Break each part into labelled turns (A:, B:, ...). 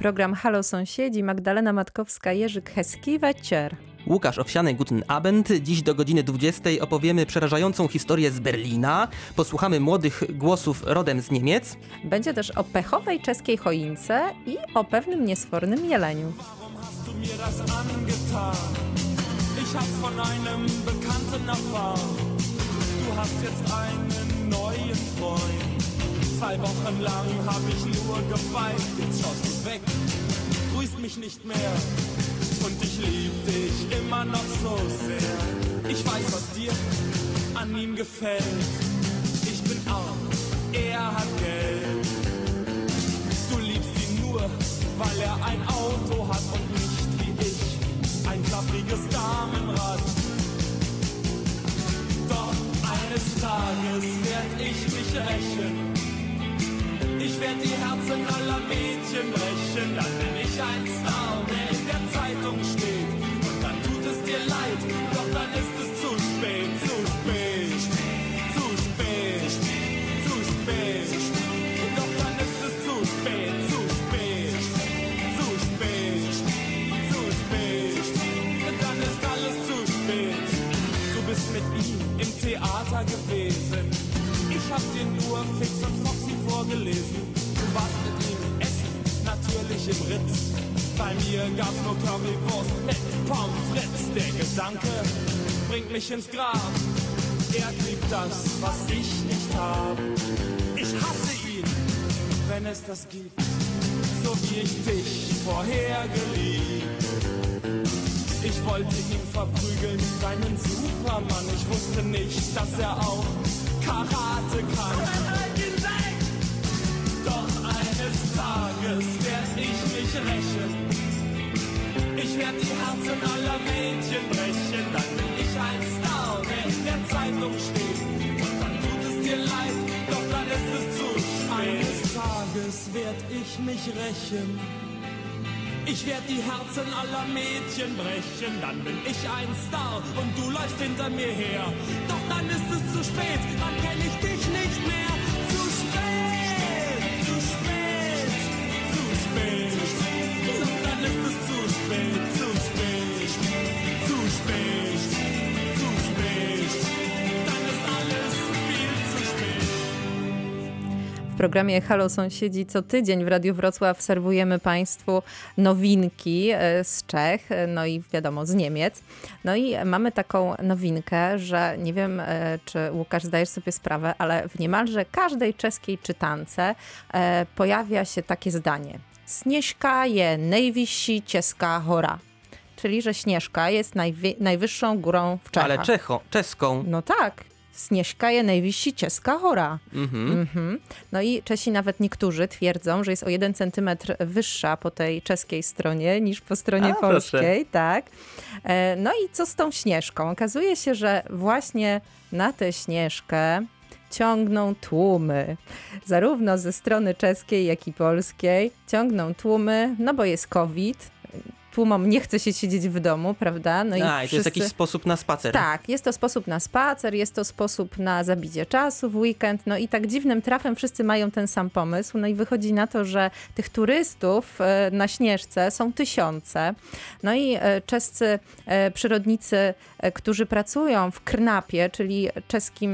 A: Program Halo Sąsiedzi, Magdalena Matkowska, Jerzyk Heski, Wieczór.
B: Łukasz Owsiany, Guten Abend. Dziś do godziny 20 opowiemy przerażającą historię z Berlina. Posłuchamy młodych głosów rodem z Niemiec.
A: Będzie też o pechowej czeskiej choince i o pewnym niesfornym jeleniu. Ich hab's von einem Bekannten erfahren. Du hast jetzt einen neuen Freund. Zwei Wochen lang hab ich nur geweint. Jetzt schaust du weg, grüßt mich nicht mehr. Und ich lieb dich immer noch so sehr. Ich weiß, was dir an ihm gefällt. Ich bin arm, er hat Geld. Du liebst ihn nur, weil er ein Auto hat und nicht wie ich ein klappriges Damenrad. Doch eines Tages werd ich mich rächen. Ich werd die Herzen aller Mädchen brechen, dann bin ich ein Star, der in der Zeitung steht. Und dann tut es dir leid, doch dann ist es zu spät, zu spät, zu spät, zu spät. Doch dann ist es zu spät, zu spät, zu spät, zu spät. Dann ist alles zu spät. Du bist mit ihm im Theater gewesen. Ich hab dir nur Fix und Foxy vorgelesen. Du warst mit ihm essen, natürlich im Ritz. Bei mir gab's nur Currywurst mit Pommes frites. Der Gedanke bringt mich ins Grab. Er kriegt das, was ich nicht habe. Ich hasse ihn, wenn es das gibt, so wie ich dich vorher geliebt. Ich wollte ihn verprügeln, deinen Supermann. Ich wusste nicht, dass er auch Karate kann. Tages werd ich mich rächen. Ich werd die Herzen aller Mädchen brechen. Dann bin ich ein Star, der in der Zeitung steht. Und dann tut es dir leid, doch dann ist es zu spät. Eines Tages werd ich mich rächen. Ich werd die Herzen aller Mädchen brechen, dann bin ich ein Star und du läufst hinter mir her. Doch dann ist es zu spät, dann kenn ich dich nicht mehr. W programie Halo Sąsiedzi co tydzień w Radiu Wrocław serwujemy Państwu nowinki e, z Czech, e, no i wiadomo z Niemiec. No i mamy taką nowinkę, że nie wiem, e, czy Łukasz zdajesz sobie sprawę, ale w niemalże każdej czeskiej czytance pojawia się takie zdanie. Śnieżka je najwyżsi czeska hora. Czyli, że Śnieżka jest najwyższą górą w Czechach.
B: Ale czecho, czeską.
A: No tak. Śnieżka je najwyżsi czeska hora.
B: Mhm.
A: Mhm. No i Czesi nawet niektórzy twierdzą, że jest o jeden centymetr wyższa po tej czeskiej stronie niż po stronie
B: A, proszę.
A: polskiej. Tak. E, No i co z tą Śnieżką? Okazuje się, że właśnie na tę Śnieżkę ciągną tłumy. Zarówno ze strony czeskiej, jak i polskiej ciągną tłumy, no bo jest COVID. Tłumom nie chce się siedzieć w domu, prawda? No
B: A, i to
A: wszyscy...
B: jest jakiś sposób na spacer.
A: Tak, jest to sposób na spacer, jest to sposób na zabicie czasu w weekend. No i tak dziwnym trafem wszyscy mają ten sam pomysł. No i wychodzi na to, że tych turystów e, na Śnieżce są tysiące. No i e, czescy e, przyrodnicy, którzy pracują w Krnapie, czyli czeskim,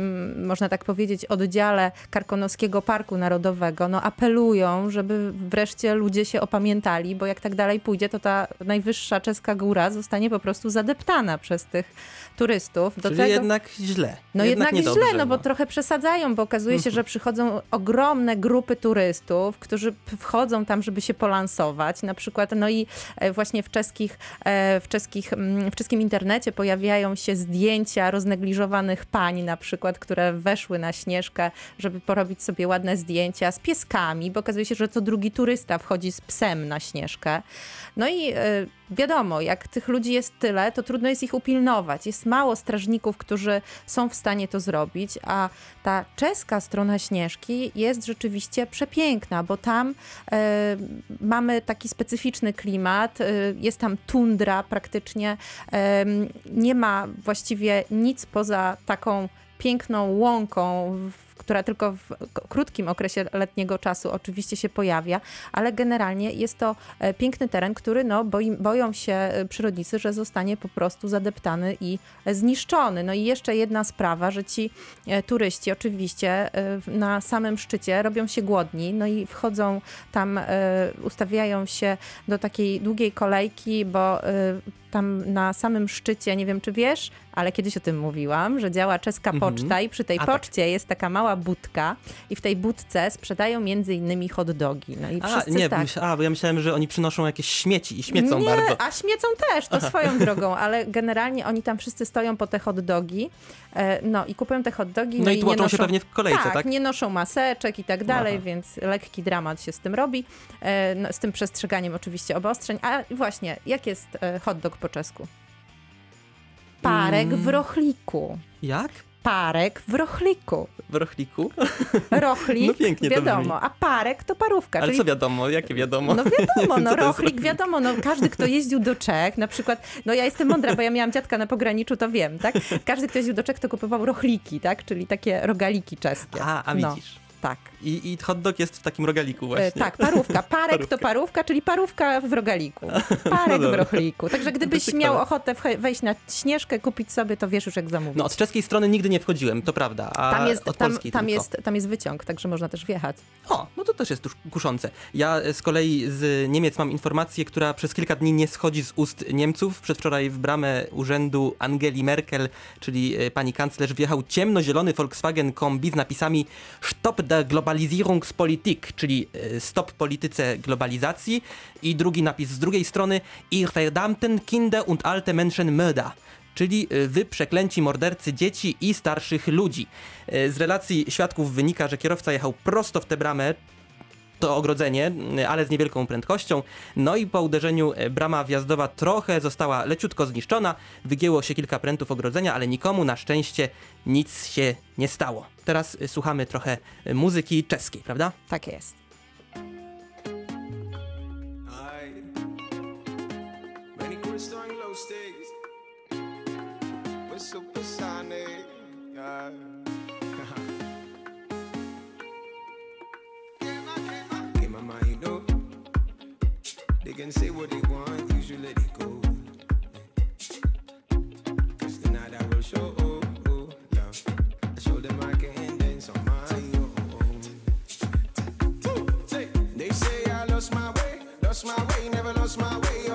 A: można tak powiedzieć, oddziale Karkonoskiego Parku Narodowego, no apelują, żeby wreszcie ludzie się opamiętali, bo jak tak dalej pójdzie, to ta najwyższa czeska góra zostanie po prostu zadeptana przez tych turystów. Do
B: Czyli
A: tego...
B: jednak źle.
A: No jednak,
B: niedobrze,
A: źle, no bo trochę przesadzają, bo okazuje się, że przychodzą ogromne grupy turystów, którzy wchodzą tam, żeby się polansować. Na przykład, no i e, właśnie w, czeskich, e, w, czeskich, mm, w czeskim internecie pojawiają się zdjęcia roznegliżowanych pań na przykład, które weszły na Śnieżkę, żeby porobić sobie ładne zdjęcia z pieskami, bo okazuje się, że to drugi turysta wchodzi z psem na Śnieżkę. No i e, wiadomo, jak tych ludzi jest tyle, to trudno jest ich upilnować. Jest mało strażników, którzy są w stanie to zrobić, a ta czeska strona Śnieżki jest rzeczywiście przepiękna, bo tam e, mamy taki specyficzny klimat, e, jest tam tundra praktycznie, e, nie ma właściwie nic poza taką piękną łąką,
C: która tylko w krótkim okresie letniego czasu oczywiście się pojawia, ale generalnie jest to piękny teren, który no, boi, boją się przyrodnicy, że zostanie po prostu zadeptany i zniszczony. No i jeszcze jedna sprawa, że ci turyści oczywiście na samym szczycie robią się głodni, no i wchodzą tam, ustawiają się do takiej długiej kolejki, bo tam na samym szczycie, nie wiem czy wiesz, ale kiedyś o tym mówiłam, że działa czeska mhm. poczta i przy tej A, tak. poczcie tak. jest taka mała budka i w tej budce sprzedają między innymi hot dogi. No i
B: a, nie, tak. a, bo ja myślałem, że oni przynoszą jakieś śmieci i śmiecą
C: nie,
B: bardzo.
C: a śmiecą też, to swoją drogą, ale generalnie oni tam wszyscy stoją po te hot dogi, no i kupują te hot dogi.
B: No, no i tłoczą noszą, się pewnie w kolejce, tak?
C: tak? nie noszą maseczek i tak dalej, Aha. więc lekki dramat się z tym robi, e, no, z tym przestrzeganiem oczywiście obostrzeń. A właśnie, jak jest e, hot dog po czesku? Parek w rochliku.
B: Jak?
C: Parek w rochliku.
B: W rochliku?
C: Rochlik, no pięknie wiadomo, a parek to parówka.
B: Ale czyli... co wiadomo, jakie wiadomo?
C: No wiadomo, no rochlik wiadomo, no każdy, kto jeździł do Czech, na przykład, no ja jestem mądra, bo ja miałam dziadka na pograniczu, to wiem, tak? Każdy, kto jeździł do Czech, to kupował rochliki, tak? Czyli takie rogaliki czeskie.
B: A, a no. widzisz.
C: No. Tak.
B: I, I hot dog jest w takim rogaliku właśnie. E,
C: tak, parówka. Parek parówka. to parówka, czyli parówka w rogaliku. Parek no w rochliku. Także gdybyś miał ochotę wejść na Śnieżkę, kupić sobie, to wiesz już jak zamówić.
B: No od czeskiej strony nigdy nie wchodziłem, to prawda. A tam jest, od tam,
C: tam jest, tam jest wyciąg, także można też wjechać.
B: O, no to też jest kuszące. Ja z kolei z Niemiec mam informację, która przez kilka dni nie schodzi z ust Niemców. Przedwczoraj w bramę urzędu Angeli Merkel, czyli e, pani kanclerz, wjechał ciemnozielony Volkswagen Kombi z napisami Stop der Globalisierungspolitik, czyli e, stop polityce globalizacji i drugi napis z drugiej strony Ihr verdammten Kinder und alte Menschen Mörder czyli e, wy przeklęci mordercy dzieci i starszych ludzi. E, z relacji świadków wynika, że kierowca jechał prosto w tę bramę, to ogrodzenie, ale z niewielką prędkością. No i po uderzeniu brama wjazdowa trochę została leciutko zniszczona, wygięło się kilka prętów ogrodzenia, ale nikomu na szczęście nic się nie stało. Teraz e, słuchamy trochę e, muzyki czeskiej, prawda?
C: Tak jest. can say what they want, let it go. Cause tonight I will show, lost my way, never lost my way,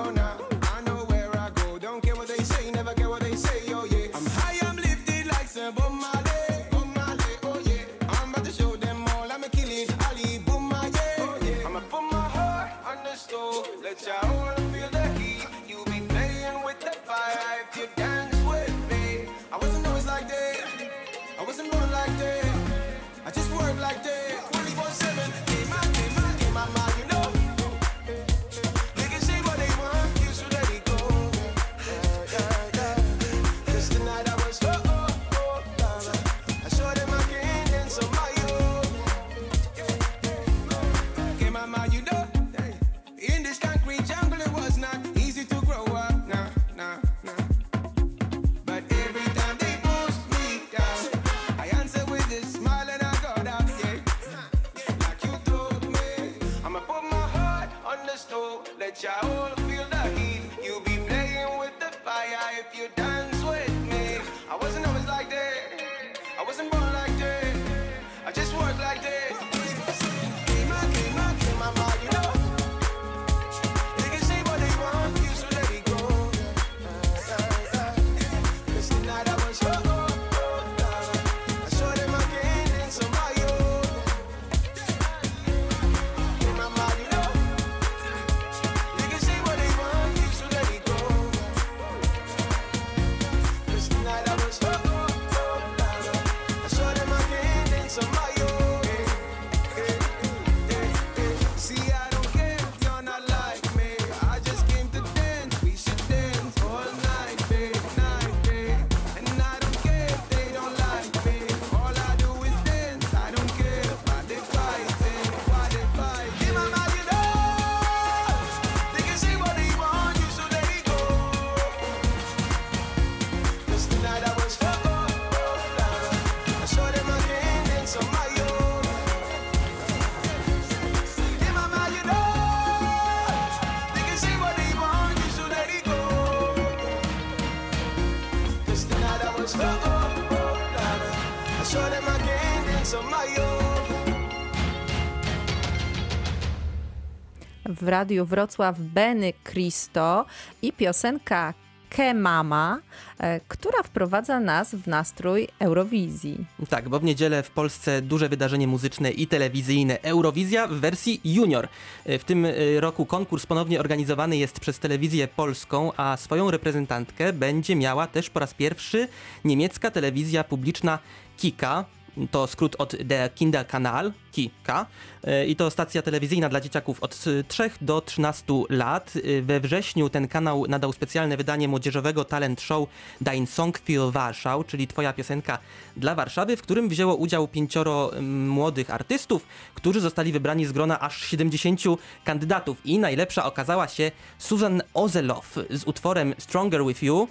D: Radiu Wrocław Benny Cristo i piosenka Ke-Mama, e, która wprowadza nas w nastrój Eurowizji.
B: Tak, bo w niedzielę w Polsce duże wydarzenie muzyczne i telewizyjne Eurowizja w wersji junior. E, w tym e, roku konkurs ponownie organizowany jest przez telewizję polską, a swoją reprezentantkę będzie miała też po raz pierwszy niemiecka telewizja publiczna Kika to skrót od Der Kinderkanal, KIKA, e, i to stacja telewizyjna dla dzieciaków od 3 do 13 lat. E, we wrześniu ten kanał nadał specjalne wydanie młodzieżowego talent show Dein Song für Warschau, czyli Twoja piosenka dla Warszawy, w którym wzięło udział pięcioro młodych artystów, którzy zostali wybrani z grona aż 70 kandydatów. I najlepsza okazała się Susan Ozelow z utworem Stronger With You,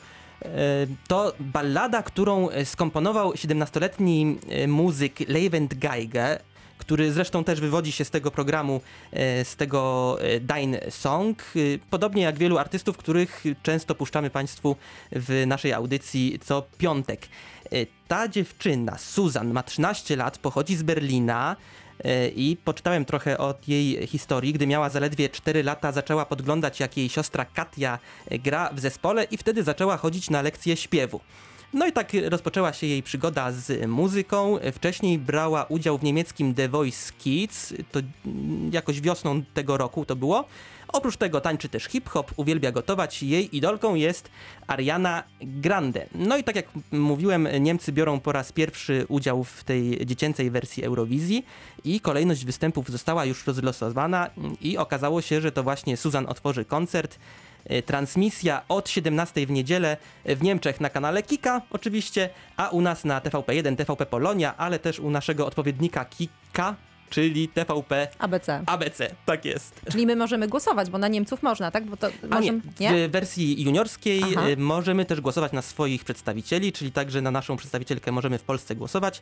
B: to ballada, którą skomponował 17-letni e, muzyk Levent Geige, który zresztą też wywodzi się z tego programu, e, z tego Dine Song, podobnie jak wielu artystów, których często puszczamy Państwu w naszej audycji co piątek. Ta dziewczyna, Susan, ma 13 lat, pochodzi z Berlina, E, i poczytałem trochę o jej historii. Gdy miała zaledwie 4 lata, zaczęła podglądać, jak jej siostra Katia e, gra w zespole i wtedy zaczęła chodzić na lekcje śpiewu. No i tak rozpoczęła się jej przygoda z muzyką. Wcześniej brała udział w niemieckim The Voice Kids, to jakoś wiosną tego roku to było. Oprócz tego tańczy też hip-hop, uwielbia gotować. Jej idolką jest Ariana Grande. No i tak jak mówiłem, Niemcy biorą po raz pierwszy udział w tej dziecięcej wersji Eurowizji i kolejność występów została już rozlosowana i okazało się, że to właśnie Susan otworzy koncert. E, transmisja od 17 w niedzielę w Niemczech na kanale Kika oczywiście, a u nas na TVP1, TVP Polonia, ale też u naszego odpowiednika Kika czyli TVP
D: ABC.
B: ABC, tak jest.
D: Czyli my możemy głosować, bo na Niemców można, tak? Bo to
B: A nie, nie, w wersji juniorskiej Aha. Y, możemy też głosować na swoich przedstawicieli, czyli także na naszą przedstawicielkę możemy w Polsce głosować.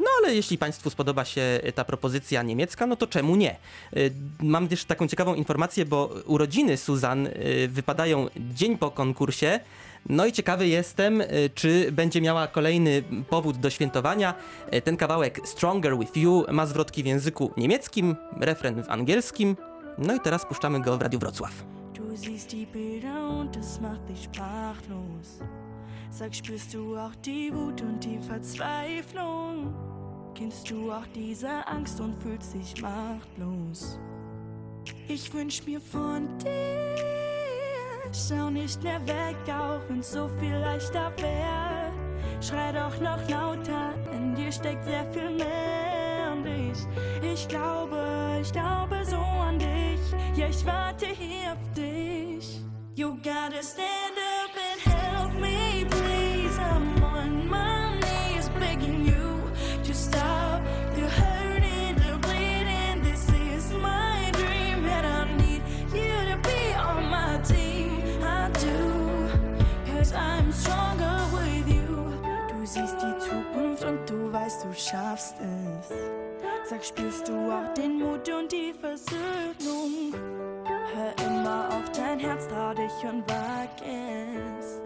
B: No ale jeśli Państwu spodoba się ta propozycja niemiecka, no to czemu nie? Y, mam też taką ciekawą informację, bo urodziny Suzan y, wypadają dzień po konkursie, no i ciekawy jestem, y, czy będzie miała kolejny powód do świętowania. Y, ten kawałek Stronger With You ma zwrotki w języku niemieckim, refren w angielskim. No i teraz puszczamy go w Radiu Wrocław. Du siehst die Bilder und das macht dich sprachlos. Sag, spürst du auch die Wut und die Verzweiflung? Kennst du auch diese Angst und fühlst dich machtlos? Ich wünsch mir von dir Schau nicht mehr weg, auch wenn's so viel leichter wäre. Schrei doch noch lauter, in dir steckt sehr viel mehr. Und ich, ich glaube, ich glaube so an dich. Ja, ich warte hier auf dich. You gotta stand up schaffst es. Sag, spürst du auch den Mut und die Versöhnung? Hör immer auf dein Herz, trau dich und wag es.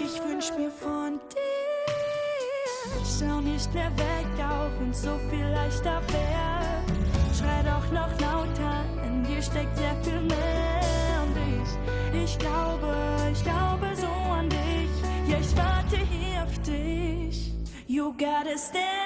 B: Ich wünsch mir von dir, schau nicht mehr weg, auch wenn's so viel leichter wär. Schrei doch noch lauter, in dir steckt sehr viel mehr. Und ich, ich glaube, ich glaube so an dich. Ja, ich warte hier auf dich. You gotta stand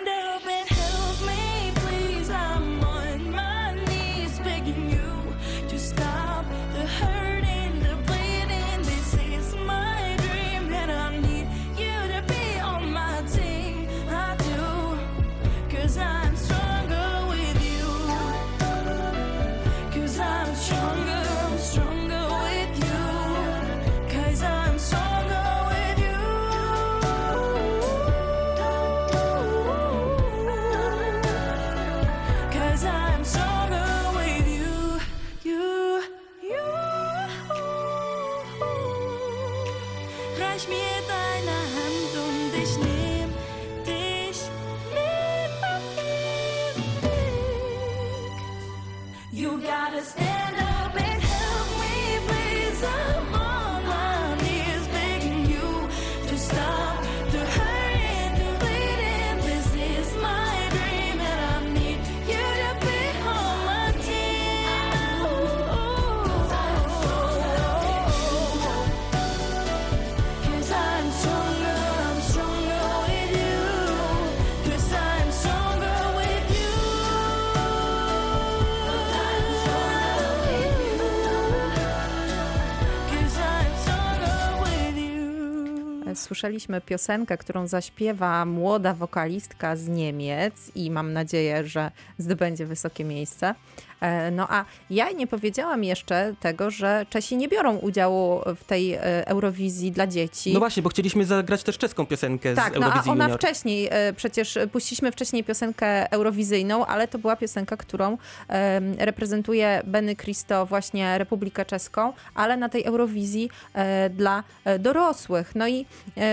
D: słyszeliśmy piosenkę, którą zaśpiewa młoda wokalistka z Niemiec i mam nadzieję, że zdobędzie wysokie miejsce. E, no a ja nie powiedziałam jeszcze tego, że Czesi nie biorą udziału w tej e, Eurowizji dla dzieci.
B: No właśnie, bo chcieliśmy zagrać też czeską piosenkę
D: tak,
B: z Eurowizji
D: no a ona
B: Junior.
D: wcześniej, e, przecież puściliśmy wcześniej piosenkę eurowizyjną, ale to była piosenka, którą reprezentuje Benny Cristo, właśnie Republikę Czeską, ale na tej Eurowizji dla dorosłych. No i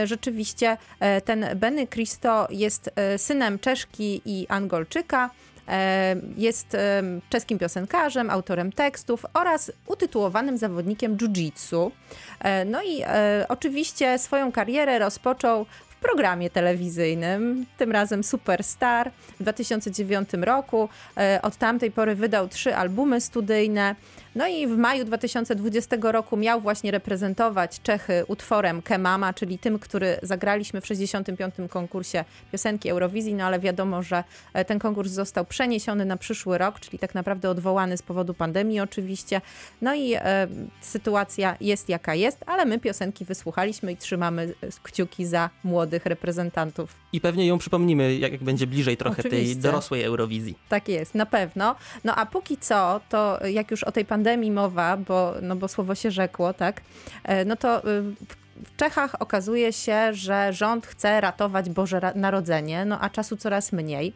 D: rzeczywiście ten Benny Cristo jest synem Czeszki i Angolczyka. E, Jest e, czeskim piosenkarzem, autorem tekstów oraz utytułowanym zawodnikiem jiu-jitsu. E, No i oczywiście swoją karierę rozpoczął w programie telewizyjnym, tym razem Superstar w 2009 roku. Od tamtej pory wydał trzy albumy studyjne. No i w maju 2020 roku miał właśnie reprezentować Czechy utworem Kemama, czyli tym, który zagraliśmy w 65. konkursie piosenki Eurowizji, no ale wiadomo, że e, ten konkurs został przeniesiony na przyszły rok, czyli tak naprawdę odwołany z powodu pandemii oczywiście. No i e, sytuacja jest jaka jest, ale my piosenki wysłuchaliśmy i trzymamy e, kciuki za młodych reprezentantów.
B: I pewnie ją przypomnimy, jak będzie bliżej trochę tej
D: Oczywiście.
B: dorosłej Eurowizji.
D: Tak jest, na pewno. No a póki co, to jak już o tej pandemii mowa, bo, no bo słowo się rzekło, tak, e, no to y, w- Czechach okazuje się, że rząd chce ratować Boże Narodzenie, no a czasu coraz mniej.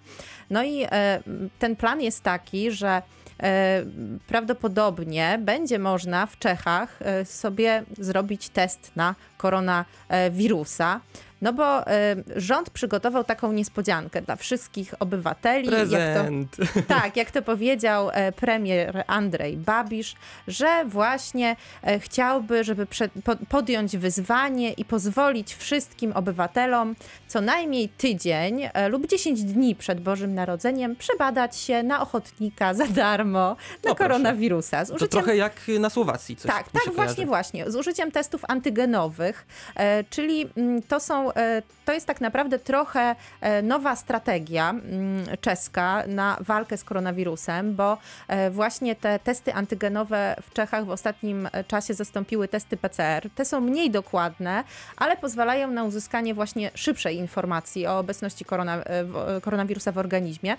D: No i e, ten plan jest taki, że e, prawdopodobnie będzie można w Czechach sobie zrobić test na koronawirusa. No bo e, rząd przygotował taką niespodziankę dla wszystkich obywateli. Jak to,
B: Prezent.
D: tak, jak to powiedział e, premier Andrzej Babisz, że właśnie e, chciałby, żeby podjąć wyzwanie i pozwolić wszystkim obywatelom co najmniej tydzień e, lub 10 dni przed Bożym Narodzeniem przebadać się na ochotnika za darmo na
B: proszę.
D: koronawirusa. Z
B: To
D: użyciem
B: trochę jak na Słowacji coś
D: tak, tak, właśnie,
B: kojarzy.
D: właśnie. Z użyciem testów antygenowych, czyli mm, to są, e, to jest tak naprawdę trochę e, nowa strategia mm, czeska na walkę z koronawirusem, bo e, właśnie te testy antygenowe w Czechach w ostatnim czasie zastąpiły testy PCR. Te są mniej dokładne, ale pozwalają na uzyskanie właśnie szybszej informacji o obecności korona, koronawirusa w organizmie.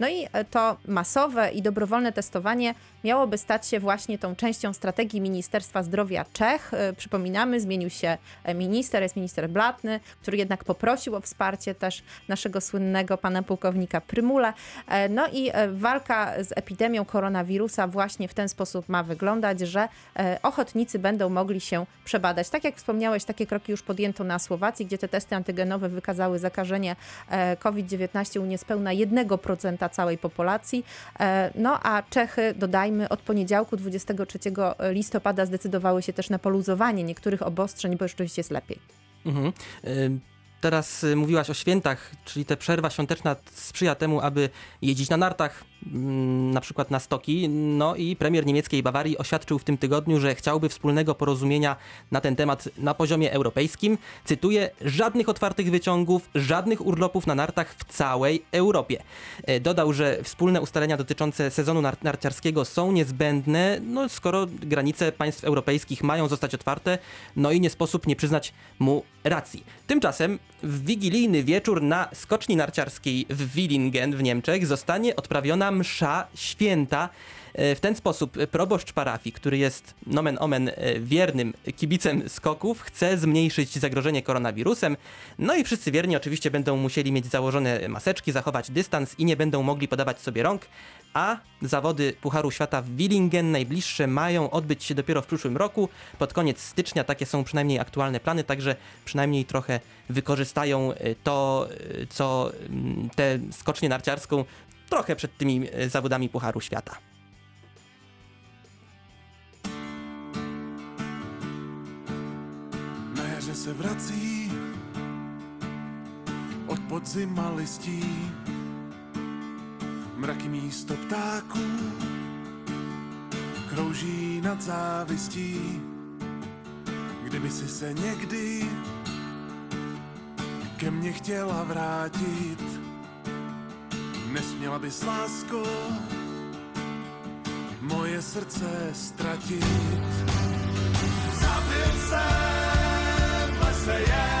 D: No i to masowe i dobrowolne testowanie miałoby stać się właśnie tą częścią strategii Ministerstwa Zdrowia Czech. Przypominamy, zmienił się minister, jest minister Blatny, który jednak poprosił o wsparcie też naszego słynnego pana pułkownika Prymule. E, No i e, walka z epidemią koronawirusa właśnie w ten sposób ma wyglądać, że e, ochotnicy będą mogli się przebadać. Tak jak wspomniałeś, takie kroki już podjęto na Słowacji, gdzie te testy antygenowe wykazały zakażenie e, COVID-19 u niespełna 1% całej populacji. No a Czechy, dodajmy, od poniedziałku 23 listopada zdecydowały się też na poluzowanie niektórych obostrzeń, bo rzeczywiście jest lepiej.
B: Mhm. Teraz y, mówiłaś o świętach, czyli ta przerwa świąteczna sprzyja temu, aby jeździć na nartach, na przykład na stoki. No i premier niemieckiej Bawarii oświadczył w tym tygodniu, że chciałby wspólnego porozumienia na ten temat na poziomie europejskim. Cytuję: żadnych otwartych wyciągów, żadnych urlopów na nartach w całej Europie. E, Dodał, że wspólne ustalenia dotyczące sezonu nar- narciarskiego są niezbędne, no skoro granice państw europejskich mają zostać otwarte, no i nie sposób nie przyznać mu racji. Tymczasem w wigilijny wieczór na skoczni narciarskiej w Willingen w Niemczech zostanie odprawiona msza święta. E, W ten sposób proboszcz parafii, który jest nomen omen e, wiernym kibicem skoków, chce zmniejszyć zagrożenie koronawirusem. No i wszyscy wierni oczywiście będą musieli mieć założone maseczki, zachować dystans i nie będą mogli podawać sobie rąk. A zawody Pucharu Świata w Willingen najbliższe mają odbyć się dopiero w przyszłym roku. Pod koniec stycznia takie są przynajmniej aktualne plany, także przynajmniej trochę wykorzystają e, to, co mm, tę skocznię narciarską trochę przed tymi e, zawodami Pucharu Świata.
E: Na jaře se vrací od podzima listí mraky místo ptáků krouží nad závistí. Kdyby si se někdy ke mně chtěla vrátit, nesměla bys lásko moje srdce ztratit. Zabil jsem v lese jelene,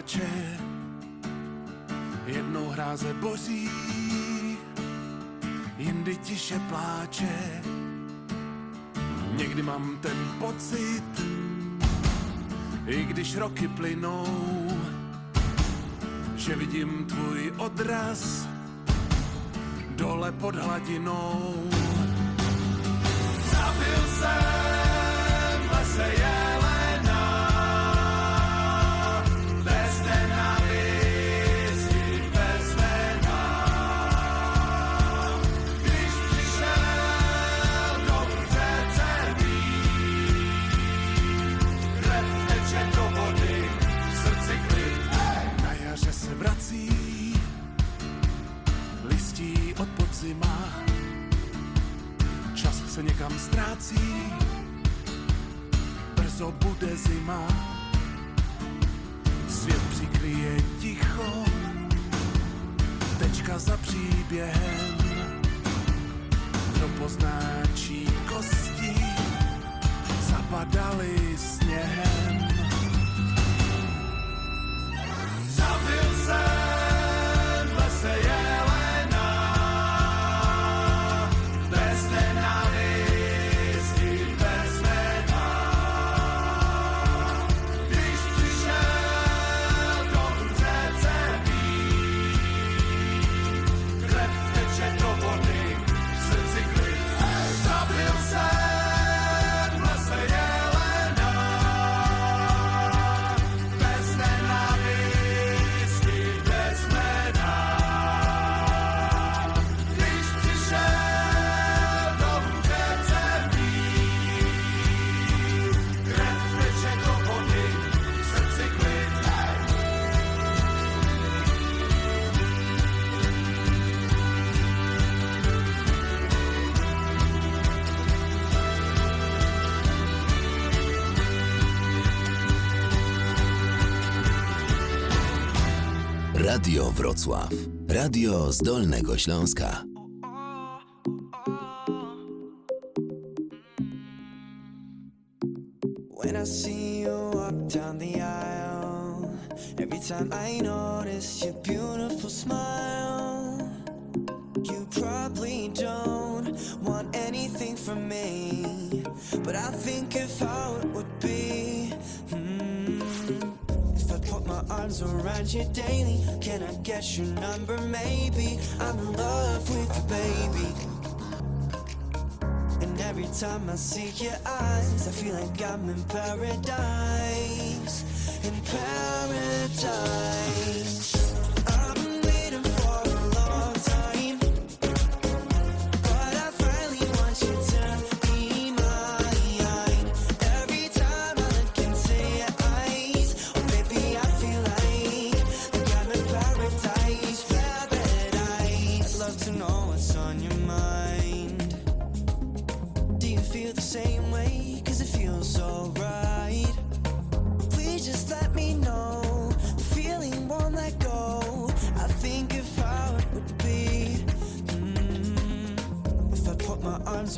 E: pláče, jednou hráze boří, jindy tiše pláče. Někdy mám ten pocit, i když roky plynou, že vidím tvůj odraz dole pod hladinou.
F: Radio Wrocław. Radio z Dolnego Śląska.
G: I'm in love with you, baby. And every time I see your eyes, I feel like I'm in paradise. In paradise.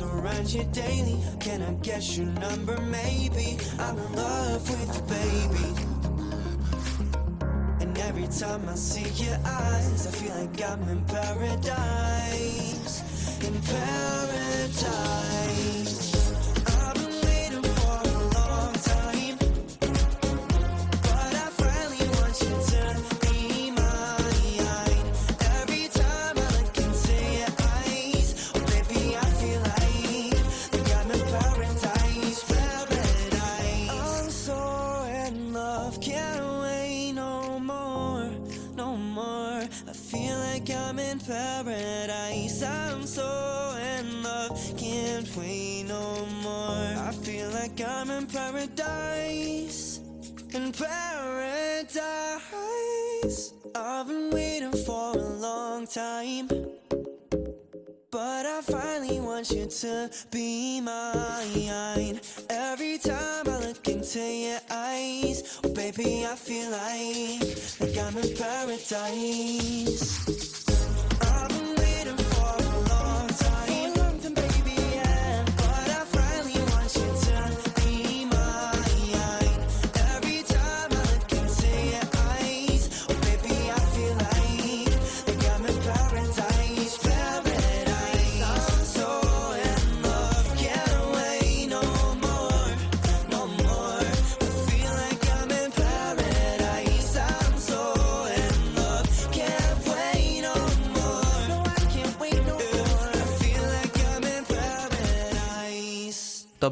G: around you daily. Can I guess your number? Maybe I'm in love with you, baby. And every time I see your eyes, I feel like I'm in paradise. In paradise. But I finally want you to be mine. Every time I look into your eyes, oh baby, I feel like, like I'm in paradise.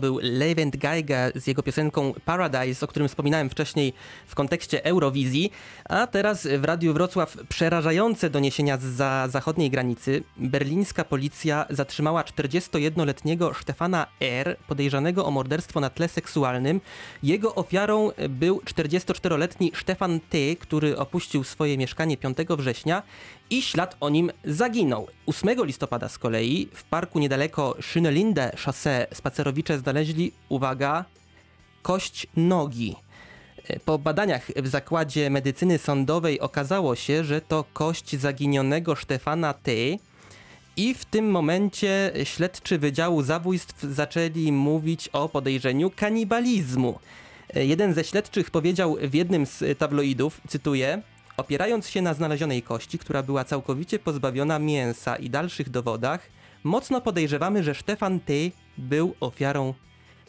B: Był Levent Geiger z jego piosenką Paradise, o którym wspominałem wcześniej w kontekście Eurowizji. A teraz w Radiu Wrocław przerażające doniesienia z za zachodniej granicy. Berlińska policja zatrzymała 41-letniego Stefana R., podejrzanego o morderstwo na tle seksualnym. Jego ofiarą był 44-letni Stefan T., który opuścił swoje mieszkanie 5 września i ślad o nim zaginął. 8 listopada z kolei w parku niedaleko Schönelinde Chaussee spacerowicze znaleźli, uwaga, kość nogi. Po badaniach w zakładzie medycyny sądowej okazało się, że to kość zaginionego Stefana T. I w tym momencie śledczy Wydziału Zabójstw zaczęli mówić o podejrzeniu kanibalizmu. Jeden ze śledczych powiedział w jednym z tabloidów, cytuję, opierając się na znalezionej kości, która była całkowicie pozbawiona mięsa i dalszych dowodach, mocno podejrzewamy, że Stefan T. był ofiarą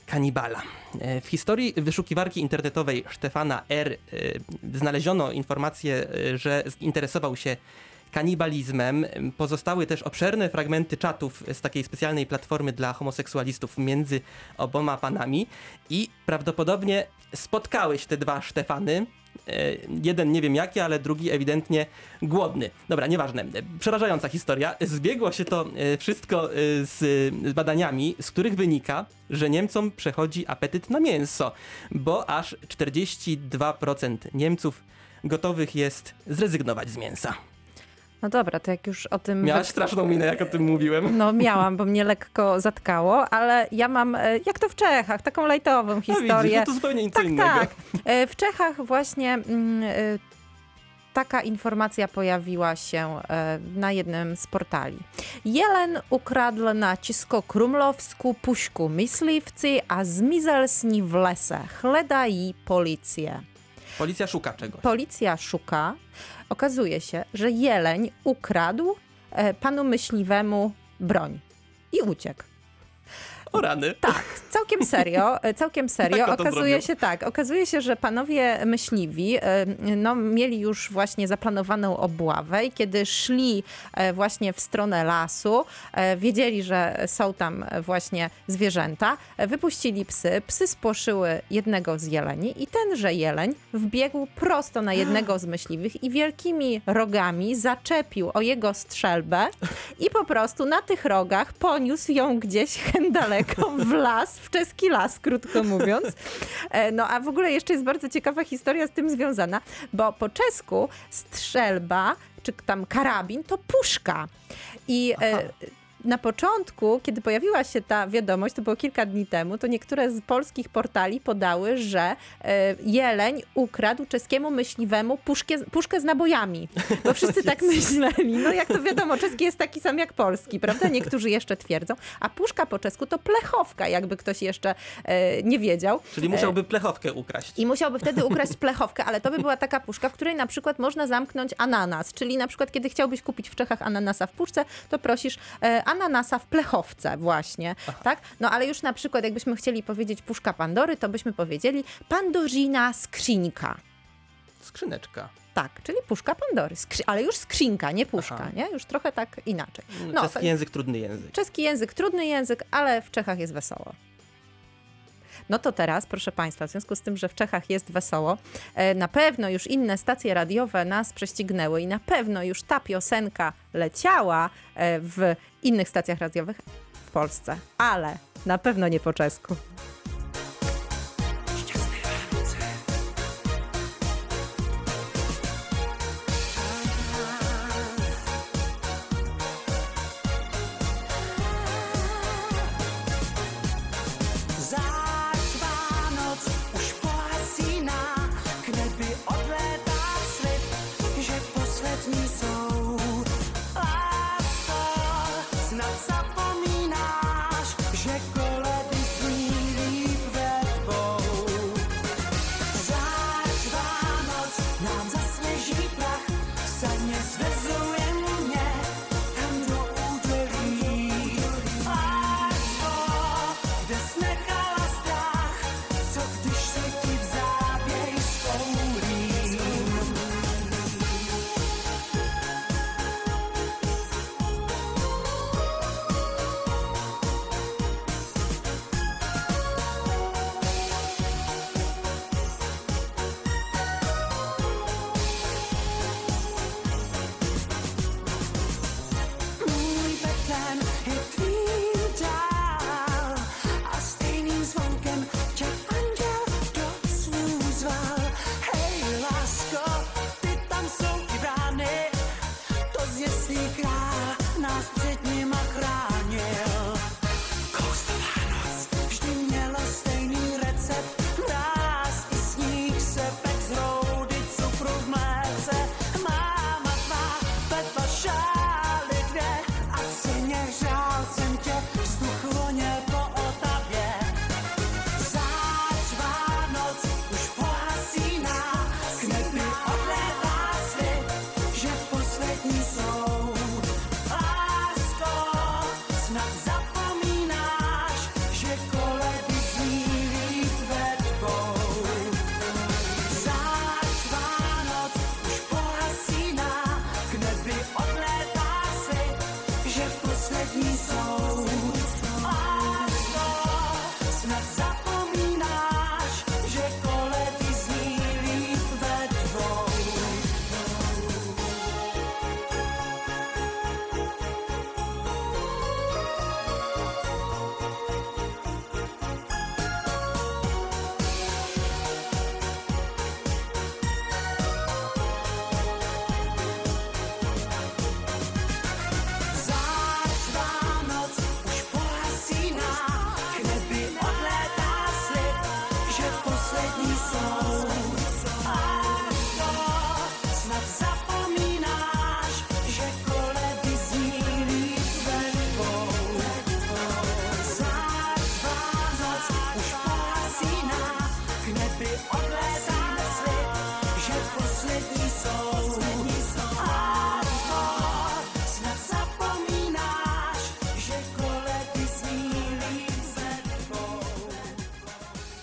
B: kanibala. E, W historii wyszukiwarki internetowej Stefana R. e, znaleziono informację, e, że interesował się kanibalizmem. Pozostały też obszerne fragmenty czatów z takiej specjalnej platformy dla homoseksualistów między oboma panami i prawdopodobnie spotkałeś te dwa Stefany. E, Jeden nie wiem jaki, ale drugi ewidentnie głodny. Dobra, nieważne. E, Przerażająca historia. Zbiegło się to e, wszystko z badaniami, z których wynika, że Niemcom przechodzi apetyt na mięso, bo aż 42% Niemców gotowych jest zrezygnować z mięsa.
D: No dobra, to jak już o tym...
B: Miałaś straszną minę, jak o tym mówiłem.
D: No miałam, bo mnie lekko zatkało, ale ja mam, e, jak to w Czechach, taką lajtową historię.
B: widzisz, no to zupełnie nic
D: tak,
B: innego.
D: tak. E, W Czechach właśnie mm, e, taka informacja pojawiła się na jednym z portali. Jelen ukradł na Cisko-Krumlovsku pušku myśliwcy, a zmizel ní w lese. Chleda i policję.
B: Policja szuka czegoś.
D: Policja szuka. Okazuje się, że jeleń ukradł e, panu myśliwemu broń i uciekł.
B: O rany.
D: Tak, całkiem serio, całkiem serio.
B: To
D: Okazuje się tak, okazuje się, że panowie myśliwi e, no, mieli już właśnie zaplanowaną obławę i kiedy szli e, właśnie w stronę lasu, e, wiedzieli, że są tam właśnie zwierzęta, wypuścili psy, psy spłoszyły jednego z jeleni i tenże jeleń wbiegł prosto na jednego z myśliwych i wielkimi rogami zaczepił o jego strzelbę i po prostu na tych rogach poniósł ją gdzieś hen daleko w las, w czeski las, krótko mówiąc. E, No a w ogóle jeszcze jest bardzo ciekawa historia z tym związana, bo po czesku strzelba, czy tam karabin, to puszka. I e, na początku, kiedy pojawiła się ta wiadomość, to było kilka dni temu, to niektóre z polskich portali podały, że e, jeleń ukradł czeskiemu myśliwemu puszkę, puszkę z nabojami. Bo wszyscy tak myśleli. No jak to wiadomo, czeski jest taki sam jak polski, prawda? Niektórzy jeszcze twierdzą. A puszka po czesku to plechowka, jakby ktoś jeszcze e, nie wiedział.
B: Czyli musiałby plechowkę ukraść.
D: I musiałby wtedy ukraść plechowkę, ale to by była taka puszka, w której na przykład można zamknąć ananas. Czyli na przykład, kiedy chciałbyś kupić w Czechach ananasa w puszce, to prosisz e, ananasa w plechowce właśnie, tak? No ale już na przykład, jakbyśmy chcieli powiedzieć puszka Pandory, to byśmy powiedzieli pandorina skrzynka.
B: Skrzyneczka.
D: Tak, czyli puszka Pandory, Skrzy- ale już skrzynka, nie puszka,
B: Aha.
D: nie? Już trochę tak inaczej.
B: No,
D: No,
B: Czeski język, trudny język.
D: Czeski język, trudny język, ale w Czechach jest wesoło. No to teraz, proszę Państwa, w związku z tym, że w Czechach jest wesoło, e, na pewno już inne stacje radiowe nas prześcignęły i na pewno już ta piosenka leciała e, w innych stacjach radiowych w Polsce, ale na pewno nie po czesku.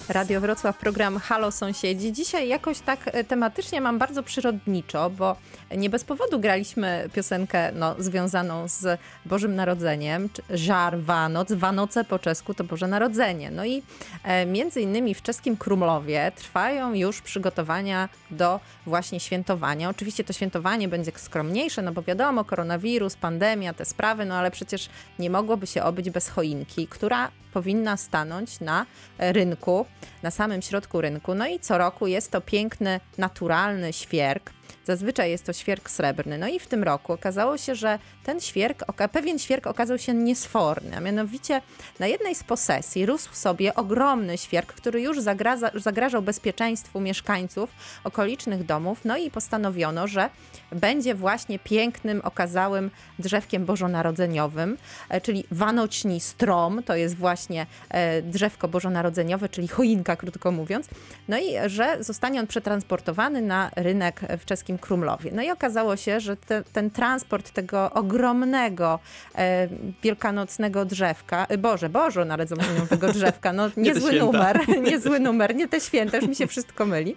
D: Radio Wrocław, program Halo Sąsiedzi. Dzisiaj jakoś tak e, tematycznie mam bardzo przyrodniczo, bo nie bez powodu graliśmy piosenkę no, związaną z Bożym Narodzeniem, Żar Wanoc. Wanoce po czesku to Boże Narodzenie. No i e, między innymi w czeskim Krumlowie trwają już przygotowania do właśnie świętowania. Oczywiście to świętowanie będzie skromniejsze, no bo wiadomo, koronawirus, pandemia, te sprawy, no ale przecież nie mogłoby się obyć bez choinki, która powinna stanąć na rynku, na samym środku rynku. No i co roku jest to piękny, naturalny świerk. Zazwyczaj jest to świerk srebrny. No i w tym roku okazało się, że ten świerk, pewien świerk okazał się niesforny. A mianowicie na jednej z posesji rósł sobie ogromny świerk, który już zagraza, zagrażał bezpieczeństwu mieszkańców okolicznych domów. No i postanowiono, że będzie właśnie pięknym, okazałym drzewkiem bożonarodzeniowym, e, czyli wanoćni strom, to jest właśnie e, drzewko bożonarodzeniowe, czyli choinka, krótko mówiąc. No i że zostanie on przetransportowany na rynek w czeskim Krumlowie. No i okazało się, że te, ten transport tego ogromnego e, wielkanocnego drzewka, e, Boże, bożonarodzeniowego drzewka, no
B: Nie te
D: niezły numer, niezły numer, nie te święta, już mi się wszystko myli.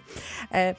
D: E,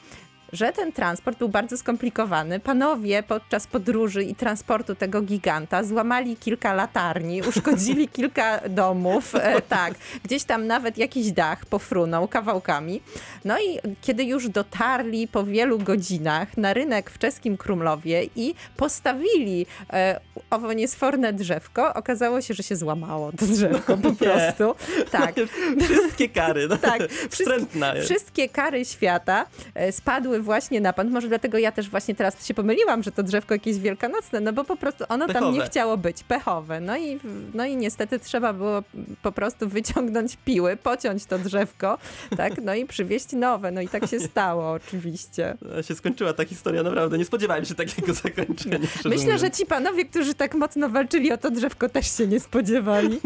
D: że ten transport był bardzo skomplikowany. Panowie podczas podróży i transportu tego giganta złamali kilka latarni, uszkodzili kilka domów, e, tak, gdzieś tam nawet jakiś dach pofrunął kawałkami. No i kiedy już dotarli po wielu godzinach na rynek w czeskim Krumlowie i postawili e, owo niesforne drzewko, okazało się, że się złamało to drzewko po
B: nie.
D: prostu. Tak.
B: Wszystkie kary. No.
D: Tak,
B: jest.
D: Wszystkie kary świata e, spadły właśnie na pan. Może dlatego ja też właśnie teraz się pomyliłam, że to drzewko jakieś wielkanocne, no bo po prostu ono tam nie
B: Pechowe.
D: chciało być, pechowe. No i, no i niestety trzeba było po prostu wyciągnąć piły, pociąć to drzewko, tak, no i przywieźć nowe. No i tak się stało oczywiście.
B: No, się skończyła ta historia, naprawdę. Nie spodziewałem się takiego zakończenia.
D: Myślę, że ci panowie, którzy tak mocno walczyli o to drzewko, też się nie spodziewali.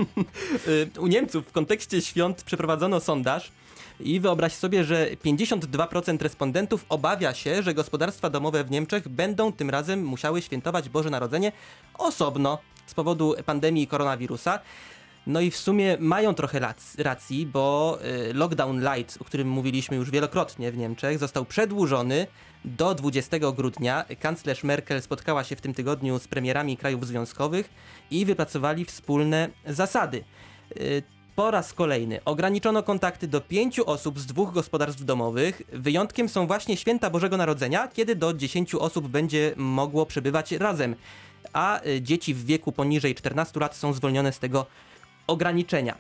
B: Y, U Niemców w kontekście świąt przeprowadzono sondaż i wyobraź sobie, że 52% respondentów obawia się, że gospodarstwa domowe w Niemczech będą tym razem musiały świętować Boże Narodzenie osobno z powodu pandemii koronawirusa. No i w sumie mają trochę rac- racji, bo y, lockdown light, o którym mówiliśmy już wielokrotnie w Niemczech, został przedłużony do 20 grudnia. Kanclerz Merkel spotkała się w tym tygodniu z premierami krajów związkowych i wypracowali wspólne zasady. Y, Po raz kolejny ograniczono kontakty do pięciu osób z dwóch gospodarstw domowych. Wyjątkiem są właśnie święta Bożego Narodzenia, kiedy do 10 osób będzie mogło przebywać razem, a y, dzieci w wieku poniżej 14 lat są zwolnione z tego ograniczenia.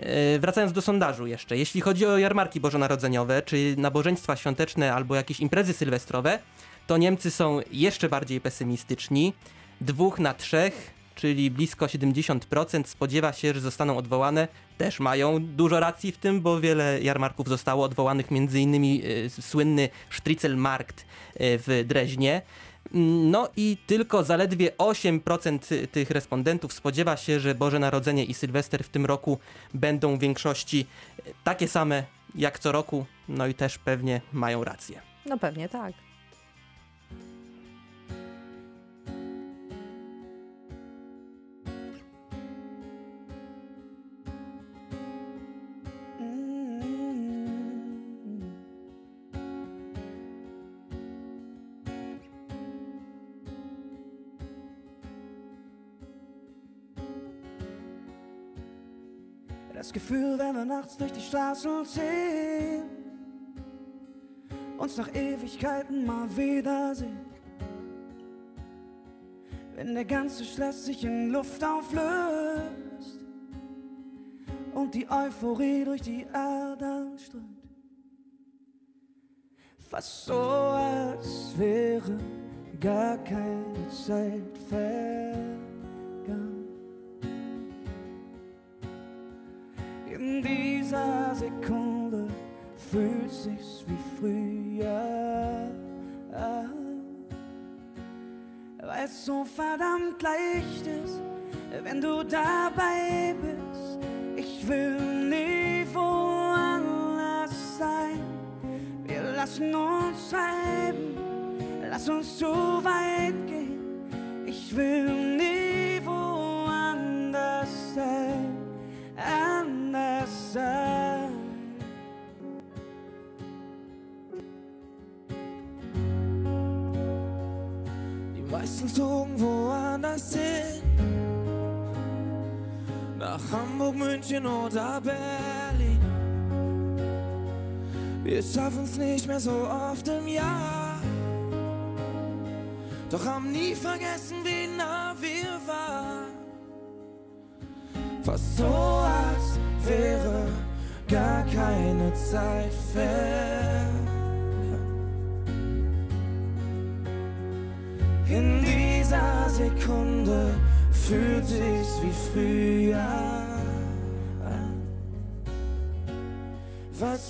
B: E, Wracając do sondażu jeszcze, jeśli chodzi o jarmarki bożonarodzeniowe, czy nabożeństwa świąteczne albo jakieś imprezy sylwestrowe, to Niemcy są jeszcze bardziej pesymistyczni. Dwóch na trzech, czyli blisko 70% spodziewa się, że zostaną odwołane. Też mają dużo racji w tym, bo wiele jarmarków zostało odwołanych, innymi e, słynny Striczelmarkt e, w Dreźnie. No i tylko zaledwie 8% tych respondentów spodziewa się, że Boże Narodzenie i Sylwester w tym roku będą w większości takie same jak co roku, no i też pewnie mają rację.
D: No pewnie tak.
H: Wenn wir nachts durch die Straßen ziehen, uns nach Ewigkeiten mal wiedersehen. Wenn der ganze Stress sich in Luft auflöst und die Euphorie durch die Adern strömt. Fast so, als wäre gar keine Zeit vergangen. Dieser Sekunde fühlt sich's wie früher. Weil es so verdammt leicht ist, wenn du dabei bist. Ich will nie woanders sein. Wir lassen uns treiben, lass uns zu weit gehen. Ich will
I: Hamburg, München oder Berlin. Wir schaffen's nicht mehr so oft im Jahr. Doch haben nie vergessen, wie nah wir waren. Fast so, als wäre gar keine Zeit fern. In dieser Sekunde fühlt sich's wie früher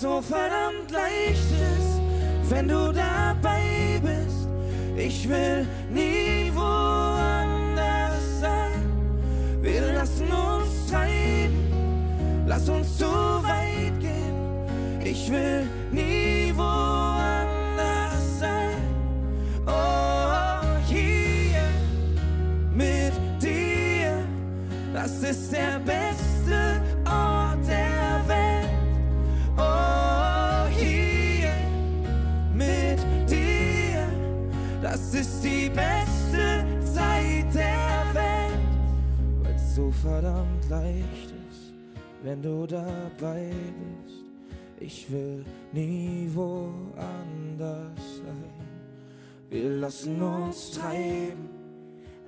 I: so verdammt leicht ist, wenn du dabei bist. Ich will nie woanders sein. Wir lassen uns treiben, lass uns zu weit gehen. Ich will nie woanders sein. Oh, hier mit dir, das ist der beste verdammt leicht ist, wenn du dabei bist. Ich will nie woanders sein. Wir lassen uns treiben,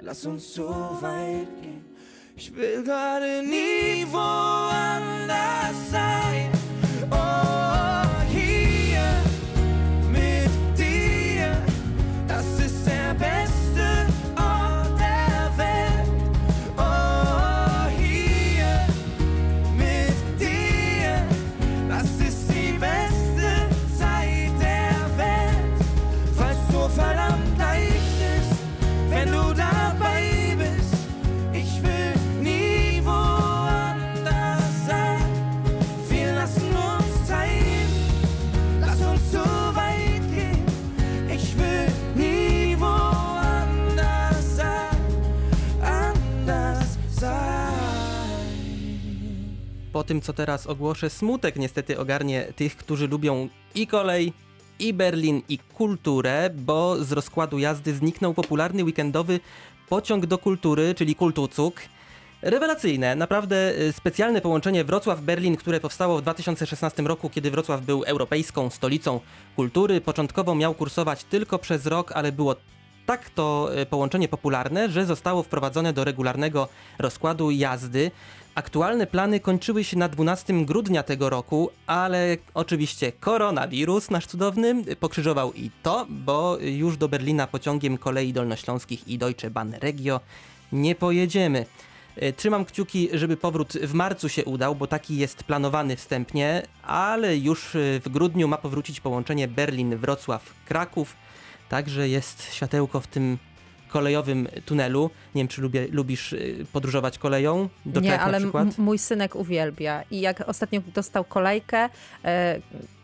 I: lass uns so weit gehen. Ich will gerade nie woanders sein.
B: Po tym, co teraz ogłoszę, smutek niestety ogarnie tych, którzy lubią i kolej, i Berlin, i kulturę, bo z rozkładu jazdy zniknął popularny weekendowy pociąg do kultury, czyli Kultucuk. Rewelacyjne, naprawdę y, specjalne połączenie Wrocław-Berlin, które powstało w 2016 roku, kiedy Wrocław był europejską stolicą kultury. Początkowo miał kursować tylko przez rok, ale było tak to y, połączenie popularne, że zostało wprowadzone do regularnego rozkładu jazdy. Aktualne plany kończyły się na 12 grudnia tego roku, ale oczywiście koronawirus nasz cudowny pokrzyżował i to, bo już do Berlina pociągiem kolei dolnośląskich i Deutsche Bahn Regio nie pojedziemy. E, Trzymam kciuki, żeby powrót w marcu się udał, bo taki jest planowany wstępnie, ale już e, w grudniu ma powrócić połączenie Berlin-Wrocław-Kraków, także jest światełko w tym kolejowym tunelu. Nie wiem, czy lubię, lubisz y, podróżować koleją do
D: Nie,
B: Czech
D: ale
B: na przykład?
D: mój synek uwielbia. I jak ostatnio dostał kolejkę, e,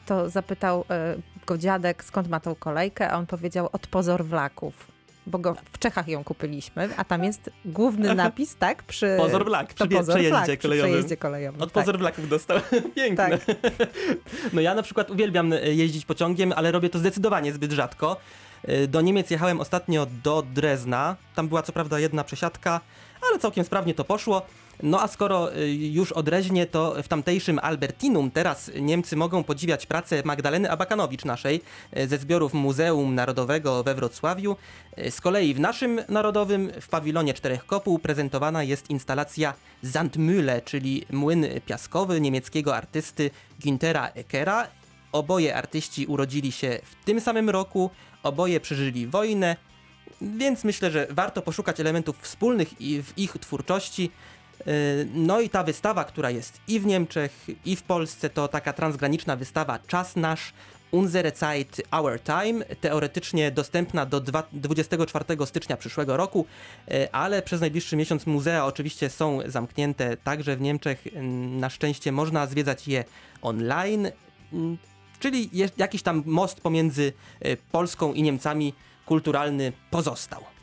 D: to zapytał e, go dziadek, skąd ma tą kolejkę, a on powiedział od pozor wlaków. Bo go w Czechach ją kupiliśmy, a tam jest główny napis, tak? Przy,
B: Pozor
D: to
B: przy
D: pozor
B: przejeździe
D: przy
B: kolejowym.
D: przejeździe kolejowym.
B: Od
D: tak.
B: pozor Blacków dostał. Piękne.
D: Tak.
B: No ja na przykład uwielbiam e, jeździć pociągiem, ale robię to zdecydowanie zbyt rzadko. E, Do Niemiec jechałem ostatnio do Drezna. Tam była co prawda jedna przesiadka, ale całkiem sprawnie to poszło. No a skoro y, już o Dreźnie, to w tamtejszym Albertinum teraz Niemcy mogą podziwiać pracę Magdaleny Abakanowicz naszej y, ze zbiorów Muzeum Narodowego we Wrocławiu. Y, Z kolei w naszym narodowym, w pawilonie Czterech Kopuł prezentowana jest instalacja Zandmühle, czyli młyn piaskowy niemieckiego artysty Günthera Eckera. Oboje artyści urodzili się w tym samym roku, oboje przeżyli wojnę, więc myślę, że warto poszukać elementów wspólnych i w ich twórczości. Yy, No i ta wystawa, która jest i w Niemczech, i w Polsce, to taka transgraniczna wystawa Czas Nasz, Unsere Zeit, Our Time, teoretycznie dostępna do dwa- 24 stycznia przyszłego roku, yy, ale przez najbliższy miesiąc muzea oczywiście są zamknięte także w Niemczech. Na szczęście można zwiedzać je online, czyli jakiś tam most pomiędzy yy, Polską i Niemcami kulturalny pozostał.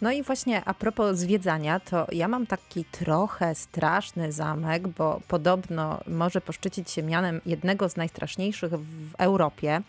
D: No i właśnie a propos zwiedzania, to ja mam taki trochę straszny zamek, bo podobno może poszczycić się mianem jednego z najstraszniejszych w Europie.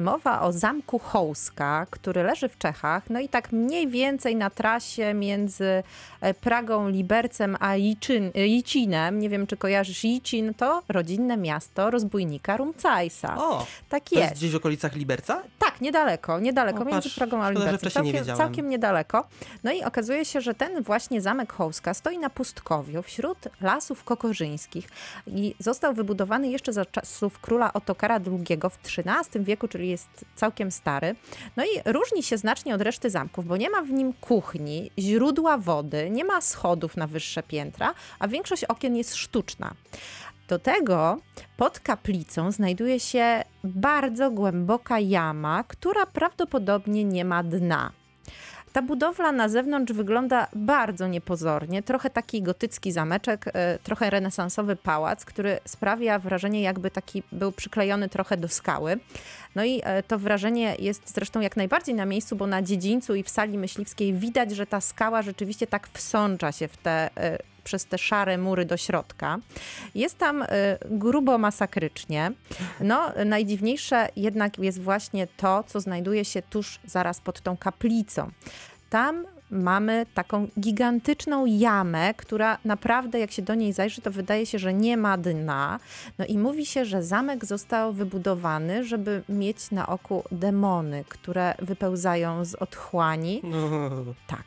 D: Mowa o zamku Hołska, który leży w Czechach, no i tak mniej więcej na trasie między e, Pragą, Libercem a Jicin, Jicinem. Nie wiem, czy kojarzysz Jicin, to rodzinne miasto rozbójnika Rumcajsa.
B: O,
D: tak
B: to jest
D: jest.
B: gdzieś w okolicach Liberca?
D: Tak, niedaleko, niedaleko,
B: O,
D: między
B: patrz,
D: Pragą a
B: szkoda,
D: Libercem.
B: nie
D: Całkiem, całkiem niedaleko. No i okazuje się, że ten właśnie zamek Hołska stoi na pustkowiu wśród lasów kokorzyńskich i został wybudowany jeszcze za czasów króla Otokara II w XIII wieku, czyli jest całkiem stary. No i różni się znacznie od reszty zamków, bo nie ma w nim kuchni, źródła wody, nie ma schodów na wyższe piętra, a większość okien jest sztuczna. Do tego pod kaplicą znajduje się bardzo głęboka jama, która prawdopodobnie nie ma dna. Ta budowla na zewnątrz wygląda bardzo niepozornie. Trochę taki gotycki zameczek, e, trochę renesansowy pałac, który sprawia wrażenie, jakby taki był przyklejony trochę do skały. No i e, to wrażenie jest zresztą jak najbardziej na miejscu, bo na dziedzińcu i w sali myśliwskiej widać, że ta skała rzeczywiście tak wsącza się w te, e, przez te szare mury do środka. Jest tam e, grubo masakrycznie. No, najdziwniejsze jednak jest właśnie to, co znajduje się tuż zaraz pod tą kaplicą. Tam mamy taką gigantyczną jamę, która naprawdę, jak się do niej zajrzy, to wydaje się, że nie ma dna. No i mówi się, że zamek został wybudowany, żeby mieć na oku demony, które wypełzają z otchłani.
B: No.
D: Tak.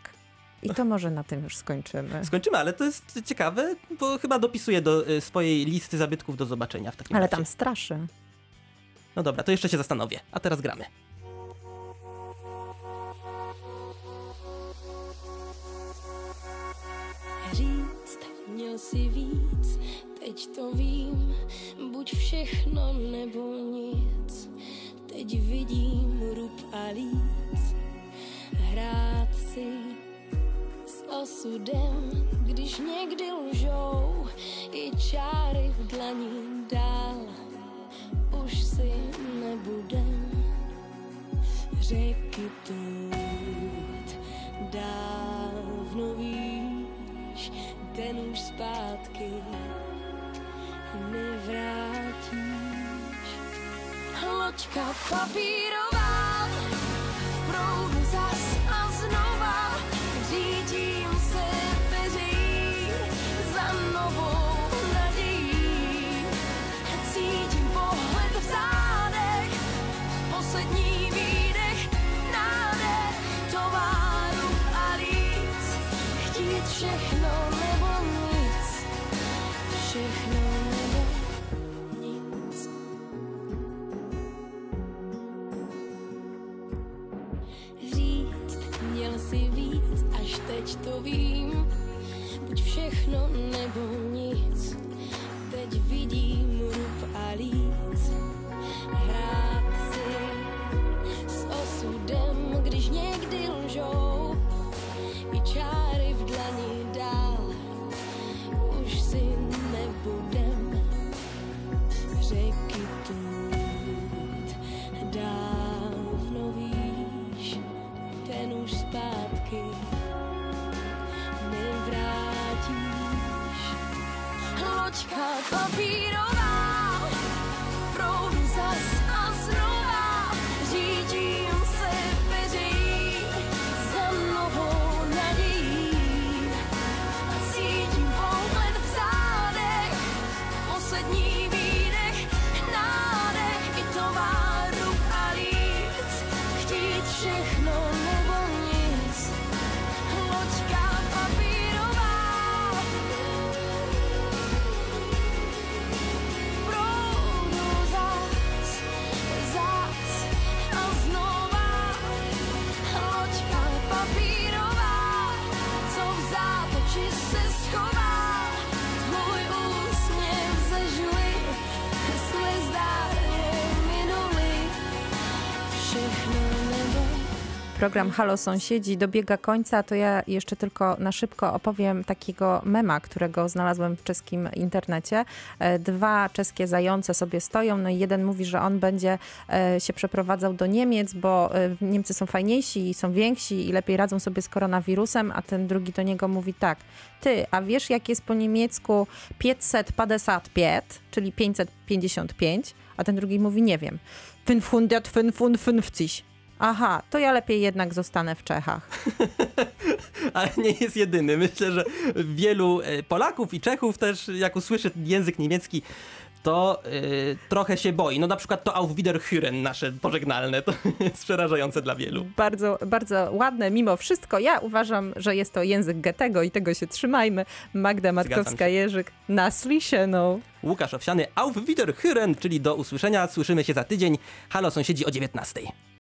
D: I to może na tym już skończymy.
B: Skończymy, ale to jest ciekawe, bo chyba dopisuję do y, swojej listy zabytków do zobaczenia w takim
D: Ale
B: razie.
D: tam straszy.
B: No dobra, to jeszcze się zastanowię. A teraz gramy.
J: Měl si víc, teď to vím, buď všechno nebo nic. Teď vidím rub a líc, hrát si s osudem, když někdy lžou, i čáry v dlani dál, už si nebudem řeky tut dávno víš, ten už zpátky nevrátíš. Loďka papírová no, no.
D: Program Halo Sąsiedzi dobiega końca, to ja jeszcze tylko na szybko opowiem takiego mema, którego znalazłem w czeskim internecie. E, Dwa czeskie zające sobie stoją, no i jeden mówi, że on będzie e, się przeprowadzał do Niemiec, bo e, Niemcy są fajniejsi są więksi i lepiej radzą sobie z koronawirusem, a ten drugi do niego mówi tak, ty, a wiesz jak jest po niemiecku 555, czyli 555, a ten drugi mówi nie wiem, 555. Aha, to ja lepiej jednak zostanę w Czechach.
B: Ale nie jest jedyny. Myślę, że wielu e, Polaków i Czechów też, jak usłyszy język niemiecki, to e, trochę się boi. No na przykład to Auf Wiederhören nasze pożegnalne, to jest przerażające dla wielu.
D: Bardzo, bardzo ładne mimo wszystko. Ja uważam, że jest to język Goethego i tego się trzymajmy. Magda Matkowska-Jerzyk, nasłyszeno.
B: Łukasz Owsiany, Auf Wiederhören, czyli do usłyszenia. Słyszymy się za tydzień. Halo sąsiedzi o 19.